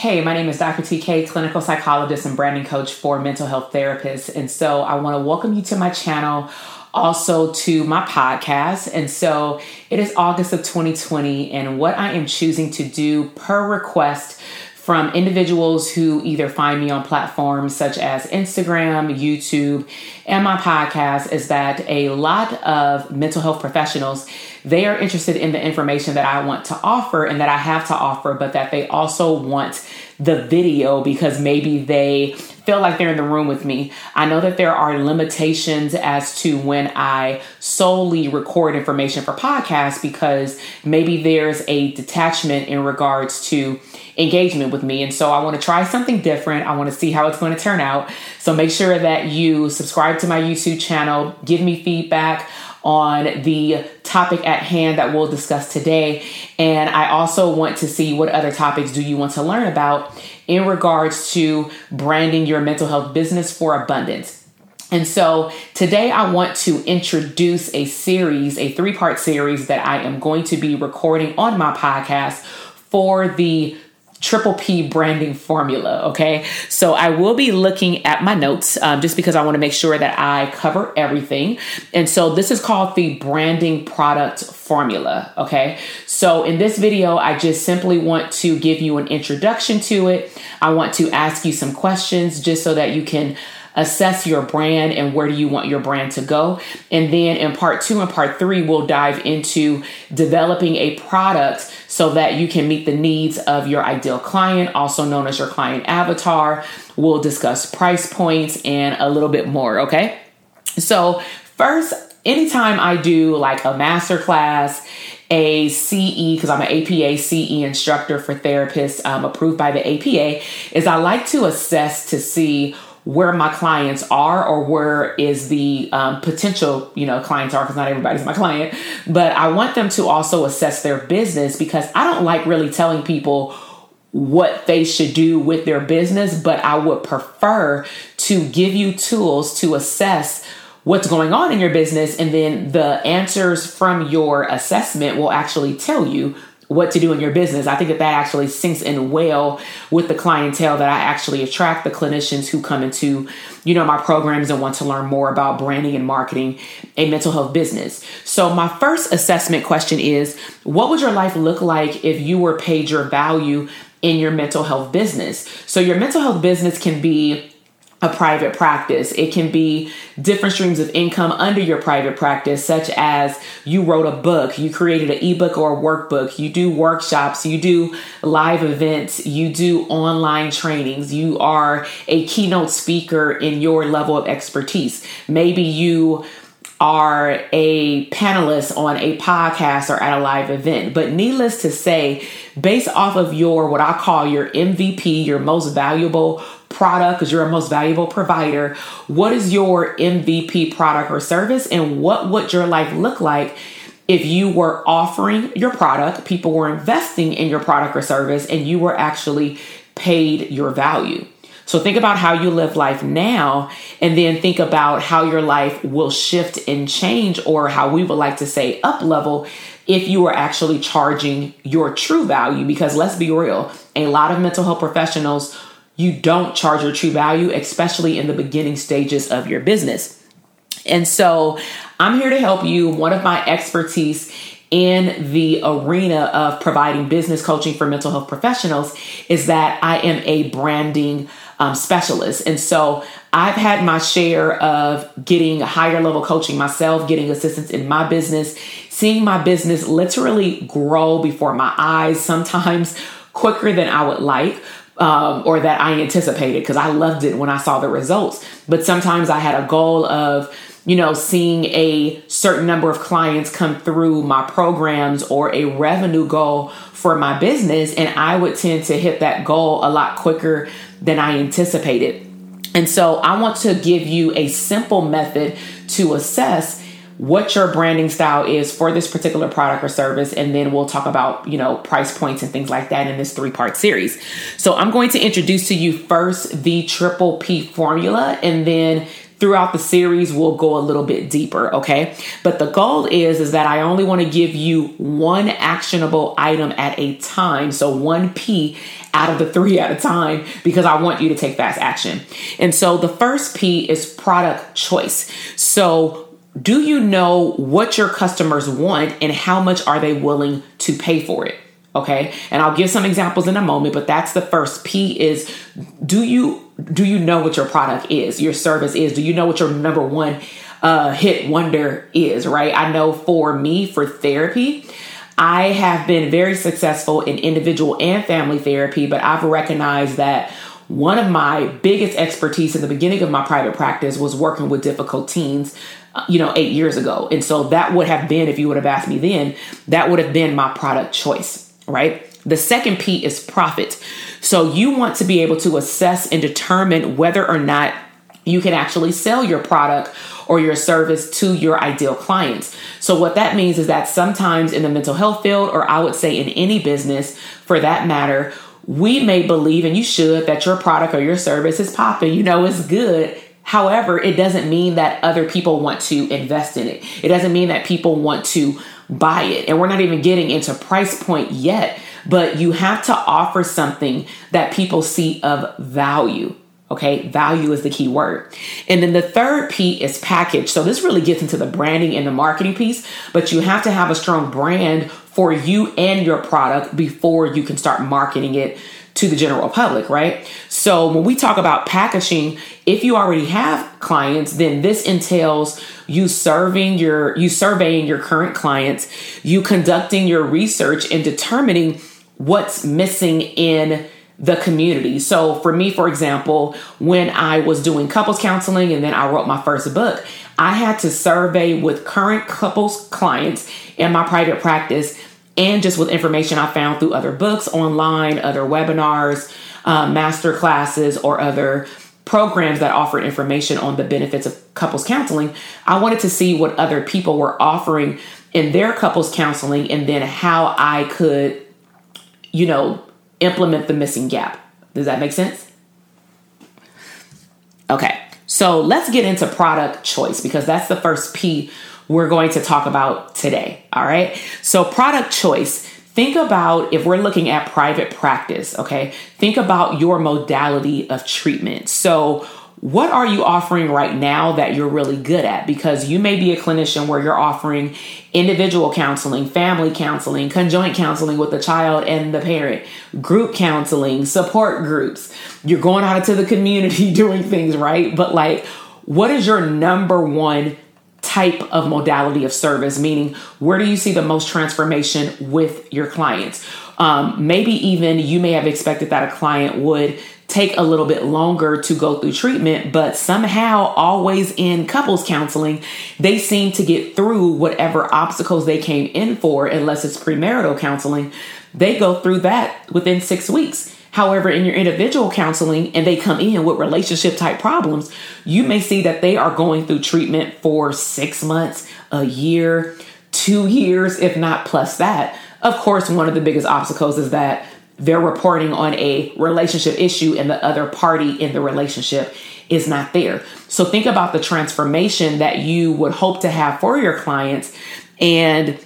Hey, my name is Dr. TK, clinical psychologist and branding coach for mental health therapists. And so I want to welcome you to my channel, also to my podcast. And so it is August of 2020, and what I am choosing to do per request from individuals who either find me on platforms such as Instagram, YouTube, and my podcast is that a lot of mental health professionals they are interested in the information that I want to offer and that I have to offer, but that they also want the video because maybe they feel like they're in the room with me. I know that there are limitations as to when I solely record information for podcasts because maybe there's a detachment in regards to engagement with me. And so I want to try something different. I want to see how it's going to turn out. So make sure that you subscribe to my YouTube channel, give me feedback on the topic at hand that we'll discuss today. And I also want to see what other topics do you want to learn about in regards to branding your mental health business for abundance. And so today I want to introduce a series, a three part series that I am going to be recording on my podcast for the triple P branding formula. Okay. So I will be looking at my notes um, just because I want to make sure that I cover everything. And so this is called the branding product formula. Okay. So in this video, I just simply want to give you an introduction to it. I want to ask you some questions just so that you can assess your brand and where do you want your brand to go. And then in part two and part three, we'll dive into developing a product so that you can meet the needs of your ideal client, also known as your client avatar. We'll discuss price points and a little bit more, okay? So, first, anytime I do like a master class, a CE, because I'm an APA CE instructor for therapists um, approved by the APA, is I like to assess to see where my clients are or where is the um, potential you know clients are because not everybody's my client but i want them to also assess their business because i don't like really telling people what they should do with their business but i would prefer to give you tools to assess what's going on in your business and then the answers from your assessment will actually tell you what to do in your business. I think that that actually sinks in well with the clientele that I actually attract, the clinicians who come into, you know, my programs and want to learn more about branding and marketing a mental health business. So my first assessment question is, what would your life look like if you were paid your value in your mental health business? So your mental health business can be a private practice. It can be different streams of income under your private practice, such as you wrote a book, you created an ebook or a workbook, you do workshops, you do live events, you do online trainings, you are a keynote speaker in your level of expertise. Maybe you are a panelist on a podcast or at a live event. But needless to say, based off of your what I call your MVP, your most valuable product because you're a most valuable provider. What is your MVP product or service and what would your life look like if you were offering your product, people were investing in your product or service and you were actually paid your value? So think about how you live life now and then think about how your life will shift and change or how we would like to say up level if you are actually charging your true value because let's be real, a lot of mental health professionals you don't charge your true value, especially in the beginning stages of your business. And so I'm here to help you. One of my expertise in the arena of providing business coaching for mental health professionals is that I am a branding um, specialist. And so I've had my share of getting higher level coaching myself, getting assistance in my business, seeing my business literally grow before my eyes, sometimes quicker than I would like um, or that I anticipated because I loved it when I saw the results. But sometimes I had a goal of, you know, seeing a certain number of clients come through my programs or a revenue goal for my business. And I would tend to hit that goal a lot quicker than I anticipated. And so I want to give you a simple method to assess what your branding style is for this particular product or service and then we'll talk about you know price points and things like that in this three part series so i'm going to introduce to you first the triple p formula and then throughout the series we'll go a little bit deeper okay? But the goal is is that i only want to give you one actionable item at a time so one p out of the three at a time because i want you to take fast action. And so the first p is product choice. So do you know what your customers want and how much are they willing to pay for it? Okay. And I'll give some examples in a moment, but that's the first P is do you do you know what your product is, your service is? Do you know what your number one uh, hit wonder is, right? I know for me, for therapy, I have been very successful in individual and family therapy, but I've recognized that one of my biggest expertise in the beginning of my private practice was working with difficult teens you know, eight years ago. And so that would have been, if you would have asked me then, that would have been my product choice, right? The second P is profit. So you want to be able to assess and determine whether or not you can actually sell your product or your service to your ideal clients. So, what that means is that sometimes in the mental health field, or I would say in any business for that matter, we may believe, and you should, that your product or your service is popping, you know, it's good However, it doesn't mean that other people want to invest in it. It doesn't mean that people want to buy it. And we're not even getting into price point yet, but you have to offer something that people see of value. Okay, value is the key word. And then the third P is package. So this really gets into the branding and the marketing piece, but you have to have a strong brand for you and your product before you can start marketing it to the general public, right? So when we talk about packaging, if you already have clients, then this entails you serving your you surveying your current clients, you conducting your research and determining what's missing in the community. So for me, for example, when I was doing couples counseling and then I wrote my first book, I had to survey with current couples clients in my private practice and just with information I found through other books online, other webinars, um, master classes, or other programs that offer information on the benefits of couples counseling. I wanted to see what other people were offering in their couples counseling and then how I could, you know, implement the missing gap. Does that make sense? Okay, so let's get into product choice because that's the first P we're going to talk about today. All right. So, product choice. Think about if we're looking at private practice, okay? Think about your modality of treatment. So, what are you offering right now that you're really good at? Because you may be a clinician where you're offering individual counseling, family counseling, conjoint counseling with the child and the parent, group counseling, support groups. You're going out into the community doing things, right? But like, what is your number one type of modality of service, meaning where do you see the most transformation with your clients? Um, maybe even you may have expected that a client would take a little bit longer to go through treatment, but somehow, always in couples counseling, they seem to get through whatever obstacles they came in for, unless it's premarital counseling. They go through that within six weeks. However, in your individual counseling and they come in with relationship type problems, you may see that they are going through treatment for six months, a year, two years, if not plus that. Of course, one of the biggest obstacles is that they're reporting on a relationship issue and the other party in the relationship is not there. So think about the transformation that you would hope to have for your clients and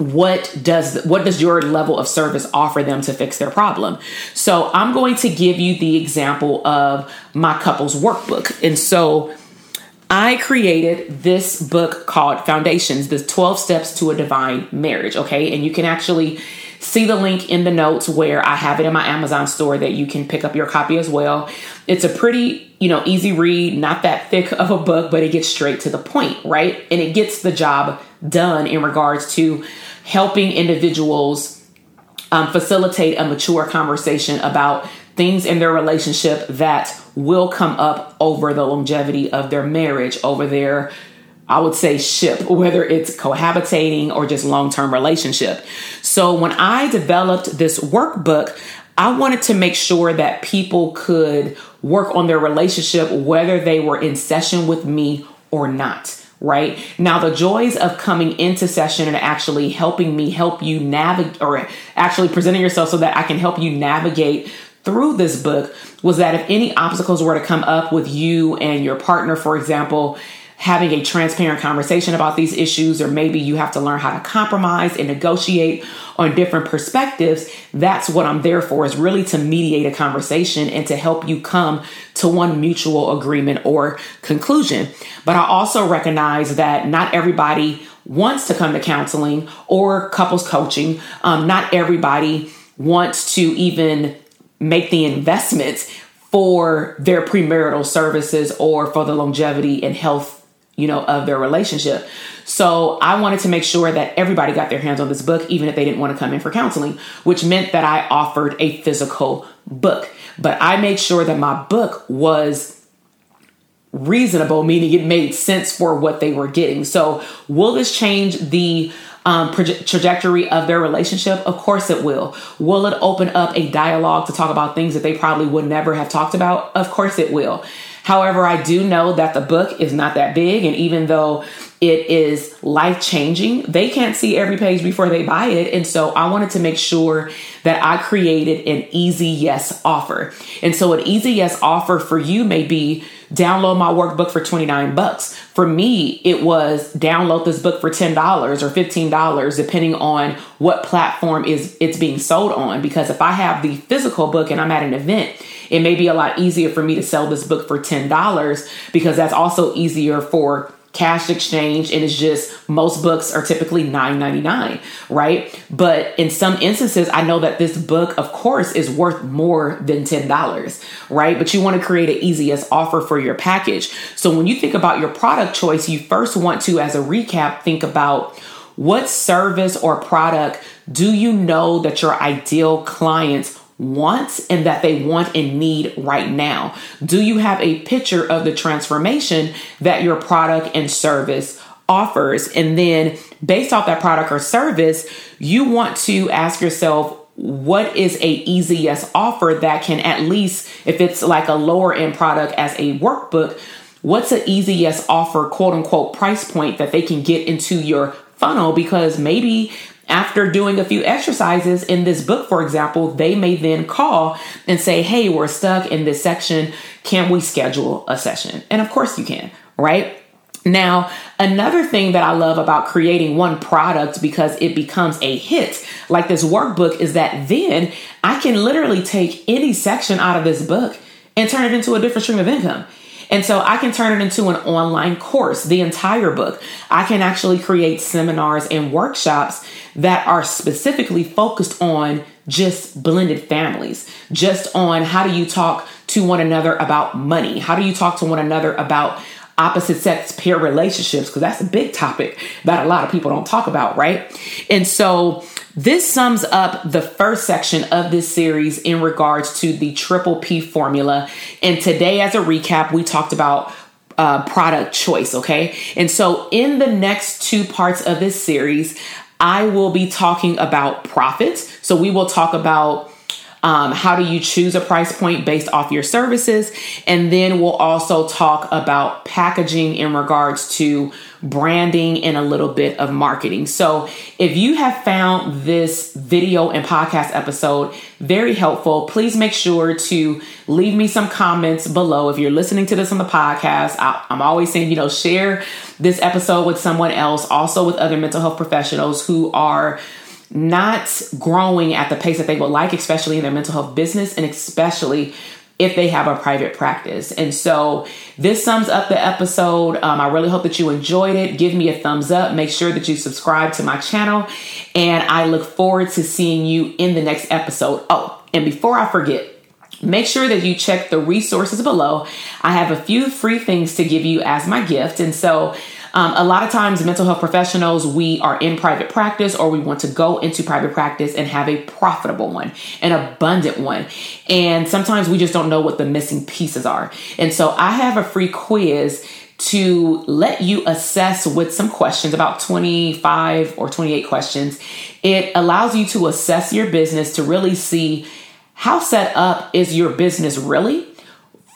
what does what does your level of service offer them to fix their problem? So i'm going to give you the example of my couples workbook. And so i created this book called foundations the 12 steps to a divine marriage okay? And you can actually see the link in the notes where i have it in my amazon store that you can pick up your copy as well it's a pretty you know easy read not that thick of a book but it gets straight to the point right and it gets the job done in regards to helping individuals um, facilitate a mature conversation about things in their relationship that will come up over the longevity of their marriage, over their I would say ship, whether it's cohabitating or just long term relationship. So when I developed this workbook, I wanted to make sure that people could work on their relationship whether they were in session with me or not right? Now, the joys of coming into session and actually helping me help you navigate, or actually presenting yourself so that I can help you navigate through this book was that if any obstacles were to come up with you and your partner, for example, having a transparent conversation about these issues, or maybe you have to learn how to compromise and negotiate on different perspectives, that's what I'm there for is really to mediate a conversation and to help you come to one mutual agreement or conclusion. But I also recognize that not everybody wants to come to counseling or couples coaching. Um, not everybody wants to even make the investments for their premarital services or for the longevity and health you know, of their relationship. So I wanted to make sure that everybody got their hands on this book, even if they didn't want to come in for counseling, which meant that I offered a physical book. But I made sure that my book was reasonable, meaning it made sense for what they were getting. So, will this change the um, proje- trajectory of their relationship? Of course it will. Will it open up a dialogue to talk about things that they probably would never have talked about? Of course it will. However, I do know that the book is not that big, and even though it is life changing, they can't see every page before they buy it. And so I wanted to make sure that I created an easy yes offer. And so an easy yes offer for you may be download my workbook for 29 bucks. For me, it was download this book for $10 or $15 depending on what platform is it's being sold on because if I have the physical book and I'm at an event, it may be a lot easier for me to sell this book for $10 because that's also easier for cash exchange and it's just most books are typically $9.99 right? But in some instances i know that this book of course is worth more than $10 right? But you want to create an easy yes offer for your package. So when you think about your product choice you first want to as a recap think about what service or product do you know that your ideal clients want and that they want and need right now? Do you have a picture of the transformation that your product and service offers? And then, based off that product or service, you want to ask yourself, what is a easy yes offer that can at least if it's like a lower end product as a workbook what's an easy yes offer quote unquote price point that they can get into your funnel because maybe after doing a few exercises in this book, for example, they may then call and say, Hey, we're stuck in this section. Can we schedule a session? And of course you can, right? Now, another thing that I love about creating one product because it becomes a hit, like this workbook, is that then I can literally take any section out of this book and turn it into a different stream of income. And so I can turn it into an online course, the entire book. I can actually create seminars and workshops that are specifically focused on just blended families, just on how do you talk to one another about money? How do you talk to one another about opposite sex pair relationships? Because that's a big topic that a lot of people don't talk about, right? And so this sums up the first section of this series in regards to the triple P formula. And today, as a recap, we talked about uh, product choice, okay? And so, in the next two parts of this series, I will be talking about profits. So we will talk about um, how do you choose a price point based off your services, and then we'll also talk about packaging in regards to branding and a little bit of marketing. So, if you have found this video and podcast episode very helpful, please make sure to leave me some comments below. If you're listening to this on the podcast, I, I'm always saying, you know, share this episode with someone else, also with other mental health professionals who are not growing at the pace that they would like, especially in their mental health business and especially if they have a private practice. And so this sums up the episode. Um, I really hope that you enjoyed it. Give me a thumbs up. Make sure that you subscribe to my channel. And I look forward to seeing you in the next episode. Oh, and before I forget, Make sure that you check the resources below. I have a few free things to give you as my gift. And so um, a lot of times, mental health professionals, we are in private practice or we want to go into private practice and have a profitable one, an abundant one. And sometimes we just don't know what the missing pieces are. And so I have a free quiz to let you assess with some questions about 25 or 28 questions. It allows you to assess your business to really see how set up is your business really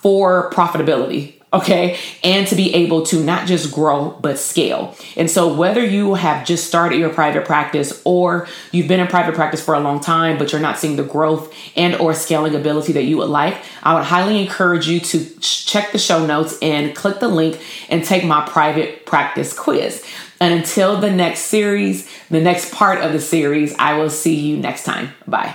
for profitability? Okay, and to be able to not just grow but scale. And so, whether you have just started your private practice or you've been in private practice for a long time, but you're not seeing the growth and or scaling ability that you would like, I would highly encourage you to check the show notes and click the link and take my private practice quiz. And until the next series, the next part of the series, I will see you next time. Bye.